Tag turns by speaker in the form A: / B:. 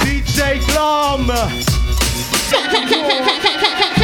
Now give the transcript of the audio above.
A: DJ Glum.